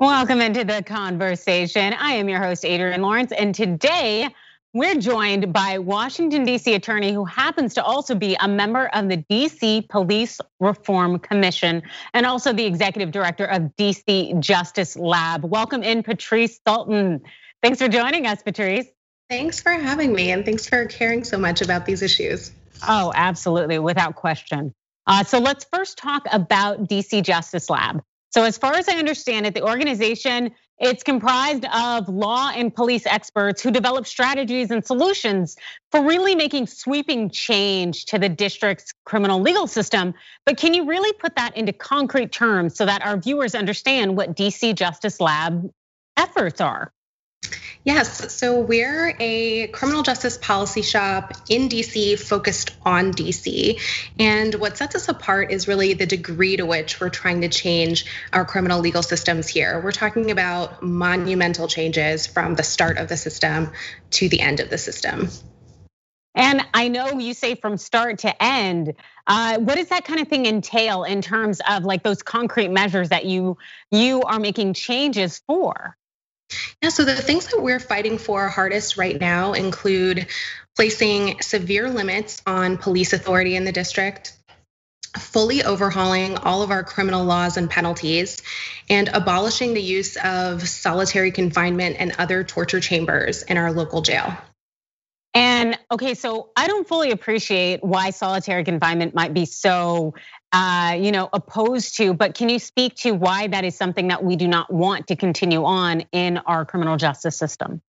Welcome into the conversation. I am your host, Adrienne Lawrence, and today we're joined by Washington, D.C. attorney who happens to also be a member of the D.C. Police Reform Commission and also the executive director of D.C. Justice Lab. Welcome in, Patrice Sulton. Thanks for joining us, Patrice. Thanks for having me, and thanks for caring so much about these issues. Oh, absolutely, without question. Uh, so let's first talk about DC Justice Lab. So as far as I understand it, the organization it's comprised of law and police experts who develop strategies and solutions for really making sweeping change to the district's criminal legal system. But can you really put that into concrete terms so that our viewers understand what DC Justice Lab efforts are? Yes, so we're a criminal justice policy shop in DC focused on DC. And what sets us apart is really the degree to which we're trying to change our criminal legal systems here. We're talking about monumental changes from the start of the system to the end of the system. And I know you say from start to end. Uh, what does that kind of thing entail in terms of like those concrete measures that you you are making changes for? Yeah, so the things that we're fighting for hardest right now include placing severe limits on police authority in the district, fully overhauling all of our criminal laws and penalties, and abolishing the use of solitary confinement and other torture chambers in our local jail. And okay, so I don't fully appreciate why solitary confinement might be so Uh, you know, opposed to, but can you speak to why that is something that we do not want to continue on in our criminal justice system?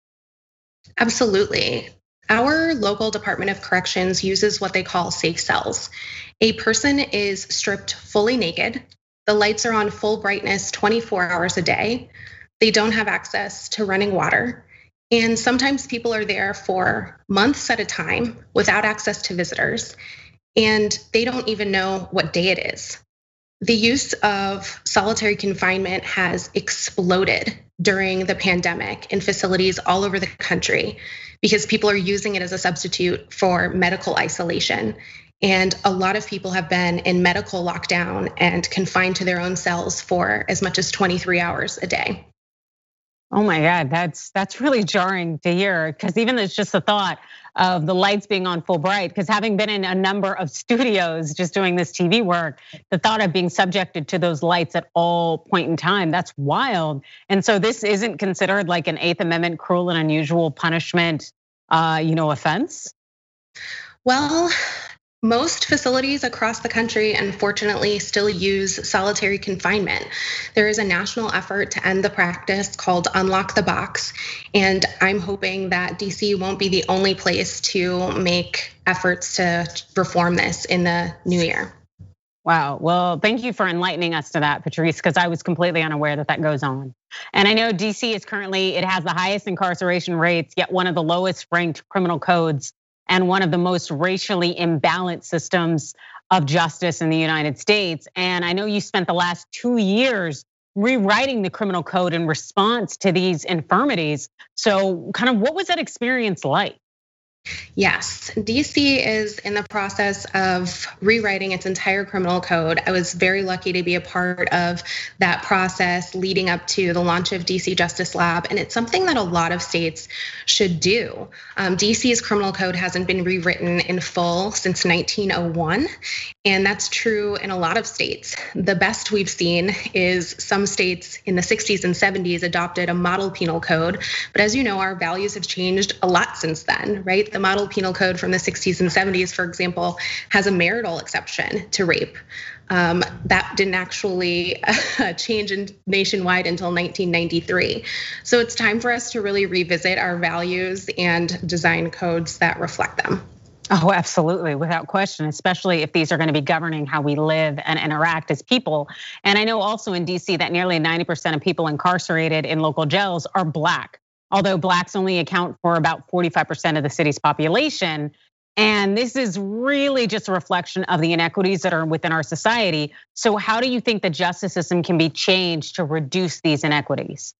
Absolutely. Our local Department of Corrections uses what they call safe cells. A person is stripped fully naked. The lights are on full brightness 24 hours a day. They don't have access to running water. And sometimes people are there for months at a time without access to visitors and they don't even know what day it is. The use of solitary confinement has exploded during the pandemic in facilities all over the country because people are using it as a substitute for medical isolation. And a lot of people have been in medical lockdown and confined to their own cells for as much as 23 hours a day. Oh my God, that's that's really jarring to hear because even it's just the thought of the lights being on full bright. Because having been in a number of studios just doing this TV work, the thought of being subjected to those lights at all point in time, that's wild. And so this isn't considered like an Eighth Amendment cruel and unusual punishment, uh, you know, offense. Well, most facilities across the country, unfortunately, still use solitary confinement. There is a national effort to end the practice called Unlock the Box. And I'm hoping that DC won't be the only place to make efforts to reform this in the new year. Wow. Well, thank you for enlightening us to that, Patrice, because I was completely unaware that that goes on. And I know DC is currently, it has the highest incarceration rates, yet one of the lowest ranked criminal codes and one of the most racially imbalanced systems of justice in the United States. And I know you spent the last two years rewriting the criminal code in response to these infirmities. So, kind of what was that experience like? Yes, DC is in the process of rewriting its entire criminal code. I was very lucky to be a part of that process leading up to the launch of DC Justice Lab. And it's something that a lot of states should do. Um, DC's criminal code hasn't been rewritten in full since 1901. And that's true in a lot of states. The best we've seen is some states in the 60s and 70s adopted a model penal code. But as you know, our values have changed a lot since then, right? The model penal code from the 60s and 70s, for example, has a marital exception to rape. Um, that didn't actually change nationwide until 1993. So it's time for us to really revisit our values and design codes that reflect them. Oh, absolutely, without question, especially if these are going to be governing how we live and interact as people. And I know also in DC that nearly 90% of people incarcerated in local jails are Black although blacks only account for about 45% of the city's population. And this is really just a reflection of the inequities that are within our society. So, how do you think the justice system can be changed to reduce these inequities?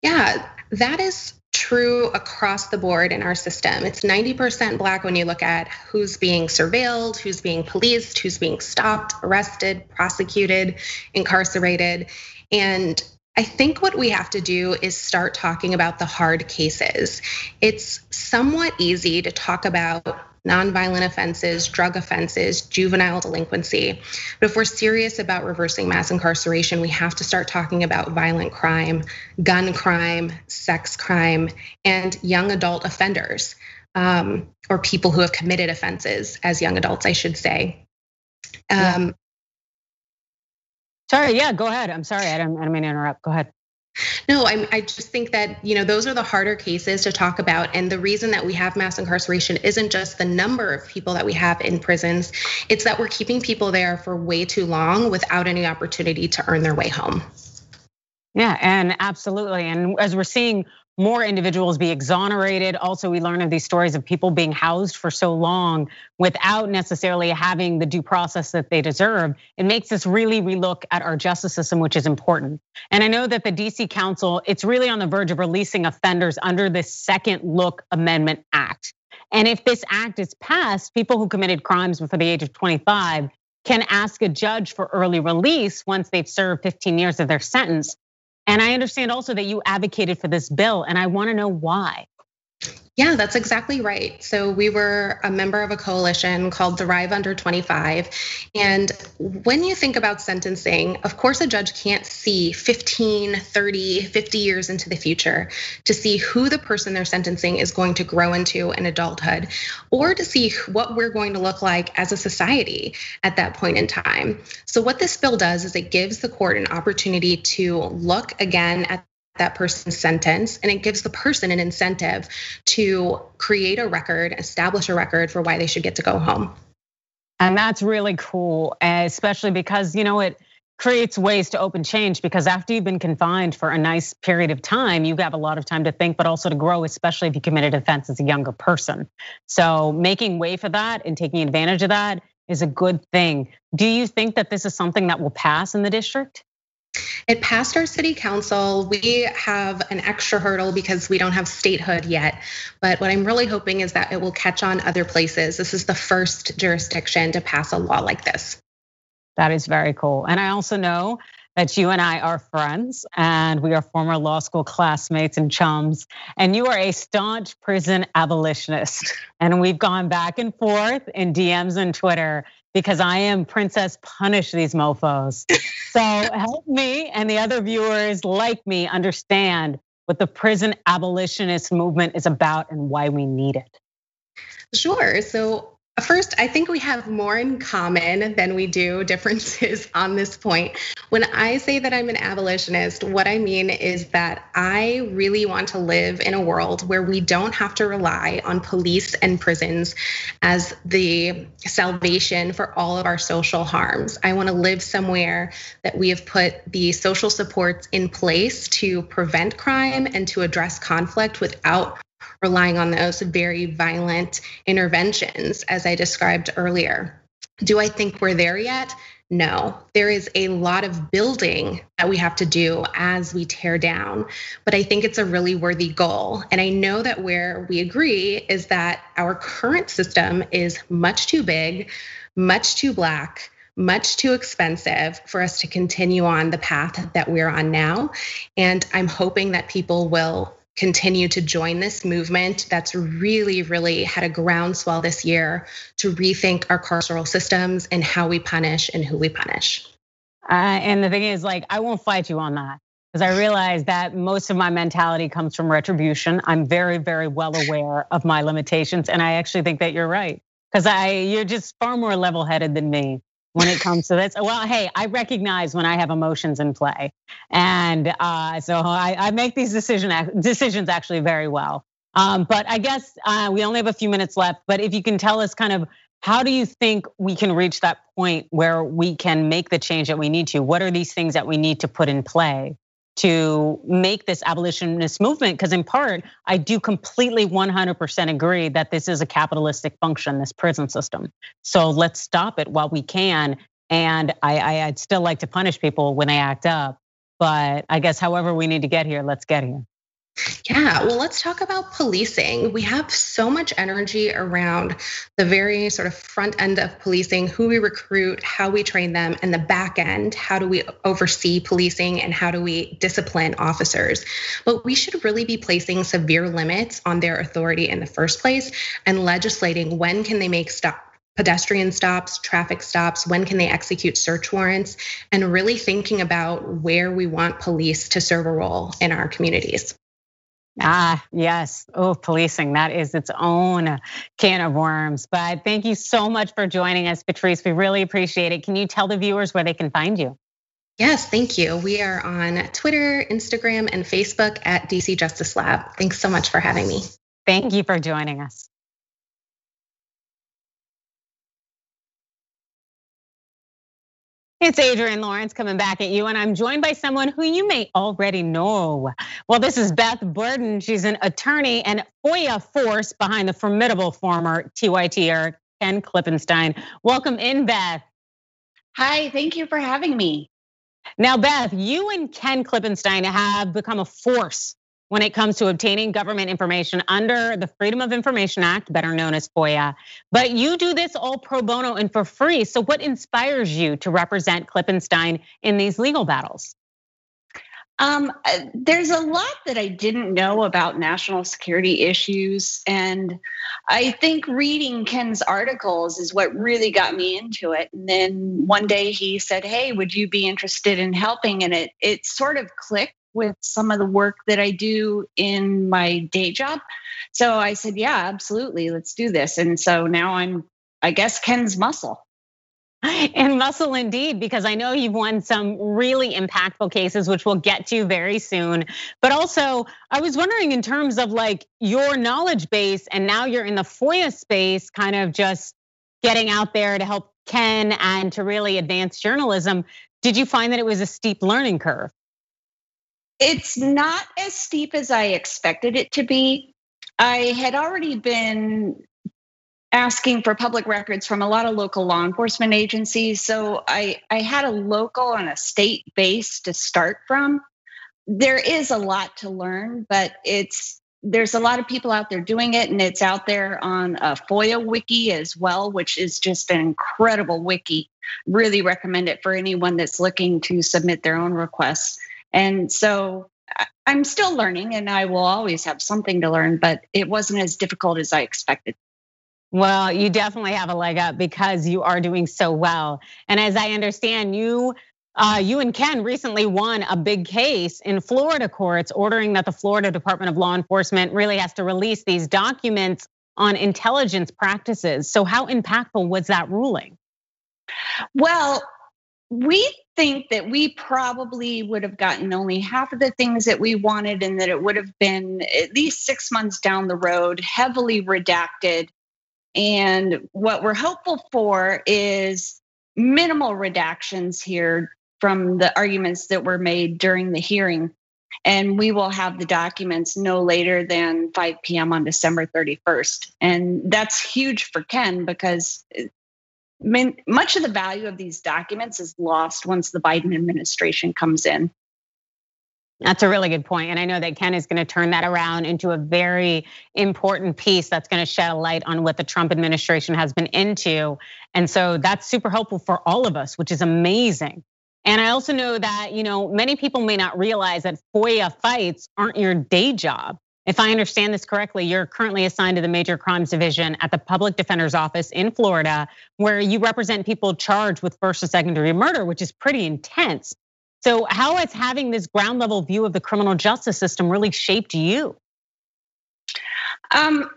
Yeah, that is true across the board in our system. It's 90% Black when you look at who's being surveilled, who's being policed, who's being stopped, arrested, prosecuted, incarcerated. And I think what we have to do is start talking about the hard cases. It's somewhat easy to talk about nonviolent offenses, drug offenses, juvenile delinquency. But if we're serious about reversing mass incarceration, we have to start talking about violent crime, gun crime, sex crime, and young adult offenders, um, or people who have committed offenses as young adults, I should say. Um, Sorry, yeah, go ahead. I'm sorry, I don't, I don't mean to interrupt. Go ahead. No, I, I just think that you know those are the harder cases to talk about, and the reason that we have mass incarceration isn't just the number of people that we have in prisons; it's that we're keeping people there for way too long without any opportunity to earn their way home. Yeah, and absolutely, and as we're seeing more individuals be exonerated. Also, we learn of these stories of people being housed for so long without necessarily having the due process that they deserve. It makes us really relook at our justice system, which is important. And I know that the DC Council, it's really on the verge of releasing offenders under this Second Look Amendment Act. And if this act is passed, people who committed crimes before the age of 25 can ask a judge for early release once they've served 15 years of their sentence. And I understand also that you advocated for this bill, and I want to know why. Yeah, that's exactly right. So we were a member of a coalition called Thrive Under 25. And when you think about sentencing, of course, a judge can't see 15, 30, 50 years into the future to see who the person they're sentencing is going to grow into in adulthood or to see what we're going to look like as a society at that point in time. So, what this bill does is it gives the court an opportunity to look again at that person's sentence and it gives the person an incentive to create a record, establish a record for why they should get to go home. And that's really cool, especially because you know it creates ways to open change because after you've been confined for a nice period of time, you have a lot of time to think, but also to grow, especially if you committed offense as a younger person. So making way for that and taking advantage of that is a good thing. Do you think that this is something that will pass in the district? It passed our city council. We have an extra hurdle because we don't have statehood yet. But what I'm really hoping is that it will catch on other places. This is the first jurisdiction to pass a law like this. That is very cool. And I also know that you and I are friends and we are former law school classmates and chums. And you are a staunch prison abolitionist. And we've gone back and forth in DMs and Twitter because I am Princess Punish these mofos. so help me and the other viewers like me understand what the prison abolitionist movement is about and why we need it. Sure. So First, I think we have more in common than we do differences on this point. When I say that I'm an abolitionist, what I mean is that I really want to live in a world where we don't have to rely on police and prisons as the salvation for all of our social harms. I want to live somewhere that we have put the social supports in place to prevent crime and to address conflict without relying on those very violent interventions, as I described earlier. Do I think we're there yet? No, there is a lot of building that we have to do as we tear down, but I think it's a really worthy goal. And I know that where we agree is that our current system is much too big, much too black, much too expensive for us to continue on the path that we're on now. And I'm hoping that people will continue to join this movement that's really, really had a groundswell this year to rethink our carceral systems and how we punish and who we punish. Uh, and the thing is, like, I won't fight you on that because I realize that most of my mentality comes from retribution. I'm very, very well aware of my limitations, and I actually think that you're right because I you're just far more level-headed than me when it comes to this. Well, hey, I recognize when I have emotions in play, and uh, so I, I, make these decision decisions actually very well. Um, but I guess uh, we only have a few minutes left. But if you can tell us, kind of, how do you think we can reach that point where we can make the change that we need to? What are these things that we need to put in play? To make this abolitionist movement because in part i do completely 100% agree that this is a capitalistic function this prison system. So let's stop it while we can. And I, i'd still like to punish people when they act up but i guess however we need to get here let's get here Yeah, well, let's talk about policing. We have so much energy around the very sort of front end of policing who we recruit, how we train them, and the back end how do we oversee policing and how do we discipline officers. But we should really be placing severe limits on their authority in the first place and legislating when can they make stop pedestrian stops, traffic stops, when can they execute search warrants, and really thinking about where we want police to serve a role in our communities. Ah, yes. Oh, policing, that is its own can of worms. But thank you so much for joining us, Patrice. We really appreciate it. Can you tell the viewers where they can find you? Yes, thank you. We are on Twitter, Instagram, and Facebook at DC Justice Lab. Thanks so much for having me. Thank you for joining us. It's Adrienne Lawrence coming back at you, and I'm joined by someone who you may already know. Well, this is Beth Bourdon. She's an attorney and FOIA force behind the formidable former TYT Ken Klippenstein. Welcome in, Beth. Hi, thank you for having me. Now, Beth, you and Ken Klippenstein have become a force when it comes to obtaining government information under the Freedom of Information Act, better known as FOIA. But you do this all pro bono and for free. So, what inspires you to represent Klippenstein in these legal battles? Um, uh, there's a lot that I didn't know about national security issues. And I think reading Ken's articles is what really got me into it. And then one day he said, Hey, would you be interested in helping? And it it sort of clicked with some of the work that I do in my day job. So I said, yeah, absolutely, let's do this. And so now I'm, I guess, Ken's muscle. And muscle indeed, because I know you've won some really impactful cases, which we'll get to very soon. But also, I was wondering in terms of like your knowledge base, and now you're in the FOIA space, kind of just getting out there to help Ken and to really advance journalism. Did you find that it was a steep learning curve? It's not as steep as I expected it to be. I had already been asking for public records from a lot of local law enforcement agencies. So I, I had a local and a state base to start from. There is a lot to learn, but it's there's a lot of people out there doing it, and it's out there on a FOIA wiki as well, which is just an incredible wiki. Really recommend it for anyone that's looking to submit their own requests. And so I'm still learning and I will always have something to learn, but it wasn't as difficult as I expected. Well, you definitely have a leg up because you are doing so well. And as I understand, you uh, you and Ken recently won a big case in Florida courts ordering that the Florida Department of Law Enforcement really has to release these documents on intelligence practices. So, how impactful was that ruling? Well, we think that we probably would have gotten only half of the things that we wanted and that it would have been at least six months down the road, heavily redacted. And what we're hopeful for is minimal redactions here from the arguments that were made during the hearing. And we will have the documents no later than 5 p.m. on December 31st. And that's huge for Ken because Mean, much of the value of these documents is lost once the Biden administration comes in. That's a really good point. And I know that Ken is going to turn that around into a very important piece that's going to shed a light on what the Trump administration has been into. And so that's super helpful for all of us, which is amazing. And I also know that, you know, many people may not realize that FOIA fights aren't your day job. If I understand this correctly, you're currently assigned to the Major Crimes Division at the Public Defender's Office in Florida, where you represent people charged with first and second degree murder, which is pretty intense. So, how has having this ground level view of the criminal justice system really shaped you? Um,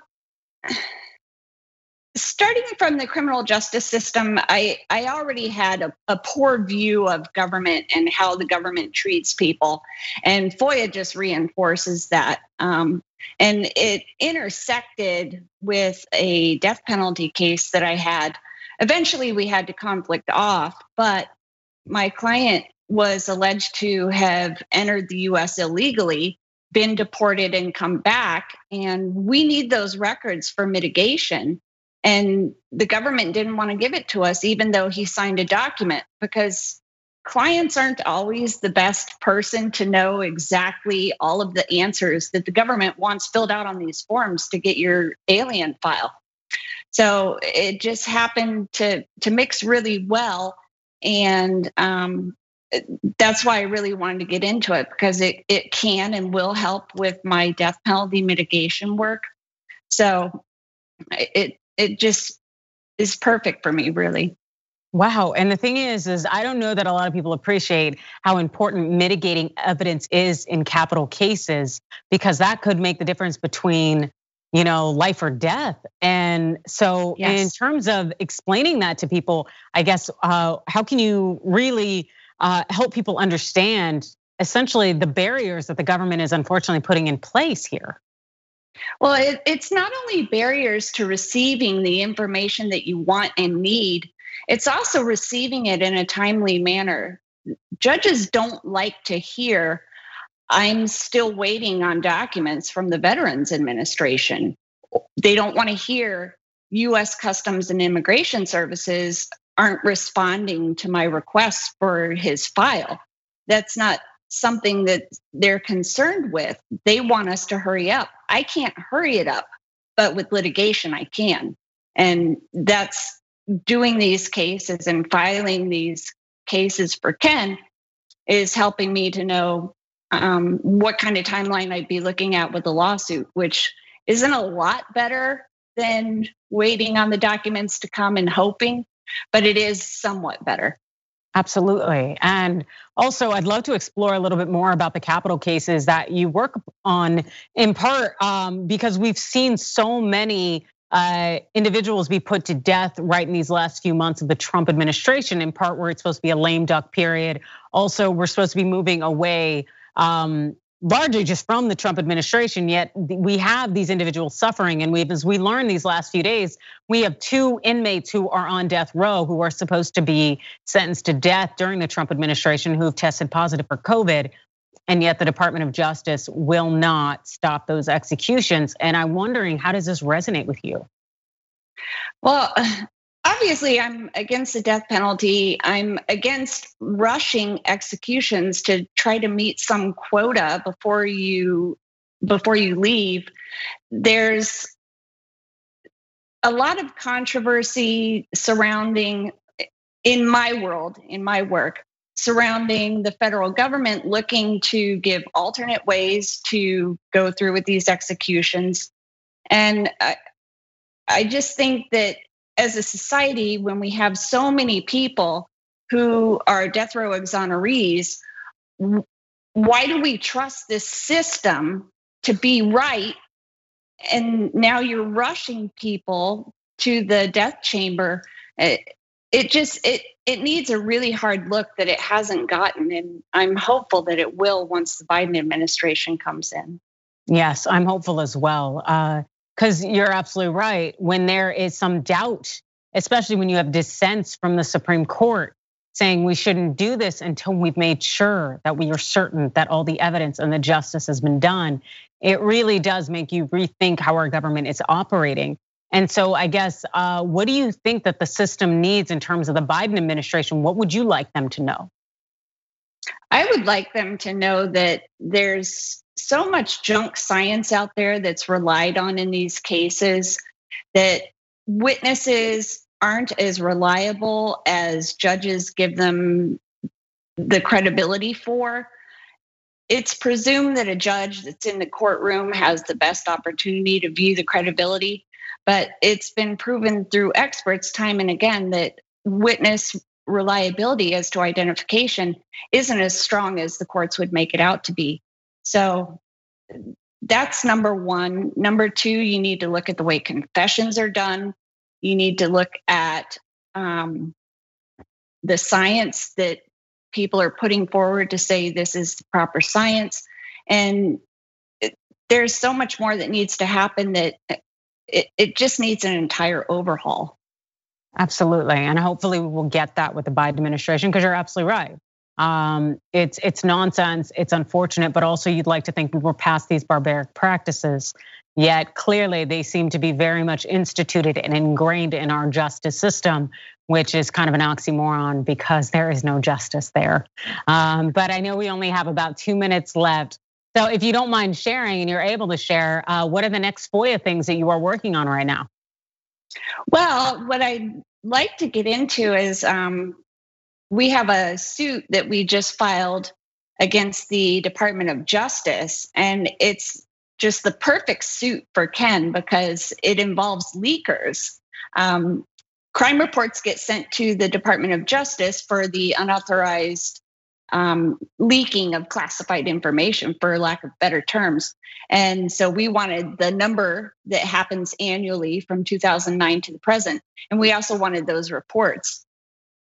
starting from the criminal justice system, I, I already had a, a, poor view of government and how the government treats people. And FOIA just reinforces that. Um, and it intersected with a death penalty case that I had. Eventually, we had to conflict off, but my client was alleged to have entered the US illegally been deported and come back. And we need those records for mitigation. And the government didn't want to give it to us, even though he signed a document, because clients aren't always the best person to know exactly all of the answers that the government wants filled out on these forms to get your alien file. So it just happened to to mix really well, and um, that's why I really wanted to get into it because it it can and will help with my death penalty mitigation work. So it it just is perfect for me, really. Wow. And the thing is, is I don't know that a lot of people appreciate how important mitigating evidence is in capital cases, because that could make the difference between, you know, life or death. And so yes. in terms of explaining that to people, I guess, uh, how can you really uh, help people understand essentially the barriers that the government is unfortunately putting in place here? Well, it, it's not only barriers to receiving the information that you want and need, it's also receiving it in a timely manner. Judges don't like to hear, I'm still waiting on documents from the Veterans Administration. They don't want to hear US Customs and Immigration Services aren't responding to my request for his file. That's not something that they're concerned with. They want us to hurry up. I can't hurry it up, but with litigation, I can. And that's doing these cases and filing these cases for Ken is helping me to know um, what kind of timeline I'd be looking at with the lawsuit, which isn't a lot better than waiting on the documents to come and hoping, but it is somewhat better. Absolutely. And also, I'd love to explore a little bit more about the capital cases that you work on, in part um, because we've seen so many uh, individuals be put to death right in these last few months of the Trump administration, in part where it's supposed to be a lame duck period. Also, we're supposed to be moving away um, largely just from the Trump administration. Yet we have these individuals suffering, and we've, as we learned these last few days, we have two inmates who are on death row who are supposed to be sentenced to death during the Trump administration who have tested positive for COVID. And yet the Department of Justice will not stop those executions. And I'm wondering, how does this resonate with you? Well, obviously I'm against the death penalty. I'm against rushing executions to try to meet some quota before you before you leave. There's a lot of controversy surrounding in my world, in my work, surrounding the federal government looking to give alternate ways to go through with these executions. And I, I just think that as a society, when we have so many people who are death row exonerees, why do we trust this system to be right? And now you're rushing people to the death chamber. It, it just it it needs a really hard look that it hasn't gotten, and I'm hopeful that it will once the Biden administration comes in. Yes, I'm hopeful as well. Uh, because you're absolutely right. When there is some doubt, especially when you have dissents from the Supreme Court saying we shouldn't do this until we've made sure that we are certain that all the evidence and the justice has been done, it really does make you rethink how our government is operating. And so, I guess, uh, what do you think that the system needs in terms of the Biden administration? What would you like them to know? I would like them to know that there's so much junk science out there that's relied on in these cases that witnesses aren't as reliable as judges give them the credibility for. It's presumed that a judge that's in the courtroom has the best opportunity to view the credibility, but it's been proven through experts time and again that witness reliability as to identification isn't as strong as the courts would make it out to be. So that's number one. Number two, you need to look at the way confessions are done. You need to look at um, the science that people are putting forward to say this is the proper science. And it, there's so much more that needs to happen that it, it just needs an entire overhaul. Absolutely. And hopefully we will get that with the Biden administration because you're absolutely right. Um, it's it's nonsense. It's unfortunate, but also you'd like to think we were past these barbaric practices. Yet clearly they seem to be very much instituted and ingrained in our justice system, which is kind of an oxymoron because there is no justice there. Um, but I know we only have about two minutes left. So if you don't mind sharing and you're able to share, uh, what are the next FOIA things that you are working on right now? Well, what I'd like to get into is um, we have a suit that we just filed against the Department of Justice, and it's just the perfect suit for Ken because it involves leakers. Um, crime reports get sent to the Department of Justice for the unauthorized um, leaking of classified information, for lack of better terms. And so we wanted the number that happens annually from 2009 to the present. And we also wanted those reports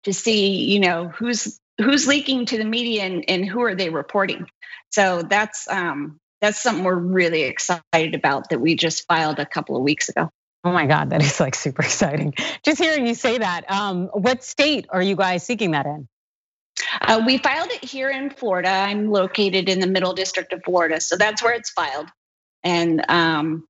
to see, you know, who's who's leaking to the media and, and who are they reporting. So that's um, that's something we're really excited about that we just filed a couple of weeks ago. Oh my God, that is like super exciting. Just hearing you say that. Um, what state are you guys seeking that in? Uh, we filed it here in Florida. I'm located in the Middle District of Florida, so that's where it's filed. And um,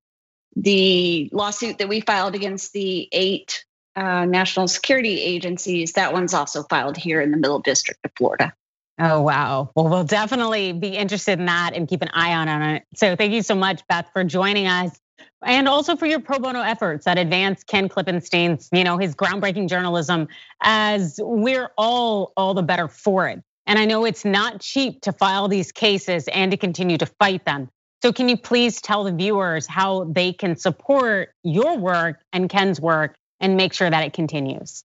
the lawsuit that we filed against the eight uh, national security agencies, that one's also filed here in the Middle District of Florida. Oh, wow. Well, we'll definitely be interested in that and keep an eye on it. So thank you so much, Beth, for joining us. And also for your pro bono efforts that advance Ken Klippenstein's, you know, his groundbreaking journalism as we're all all the better for it. And I know it's not cheap to file these cases and to continue to fight them. So can you please tell the viewers how they can support your work and Ken's work and make sure that it continues?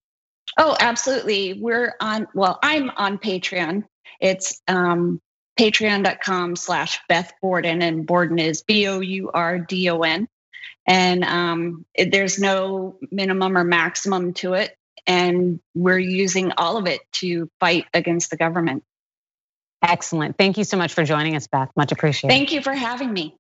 Oh, absolutely. We're on, well, I'm on Patreon. It's um, patreon.com slash Beth Bourdon, and Bourdon is B O U R D O N. And um, it, there's no minimum or maximum to it. And we're using all of it to fight against the government. Excellent. Thank you so much for joining us, Beth. Much appreciated. Thank you for having me.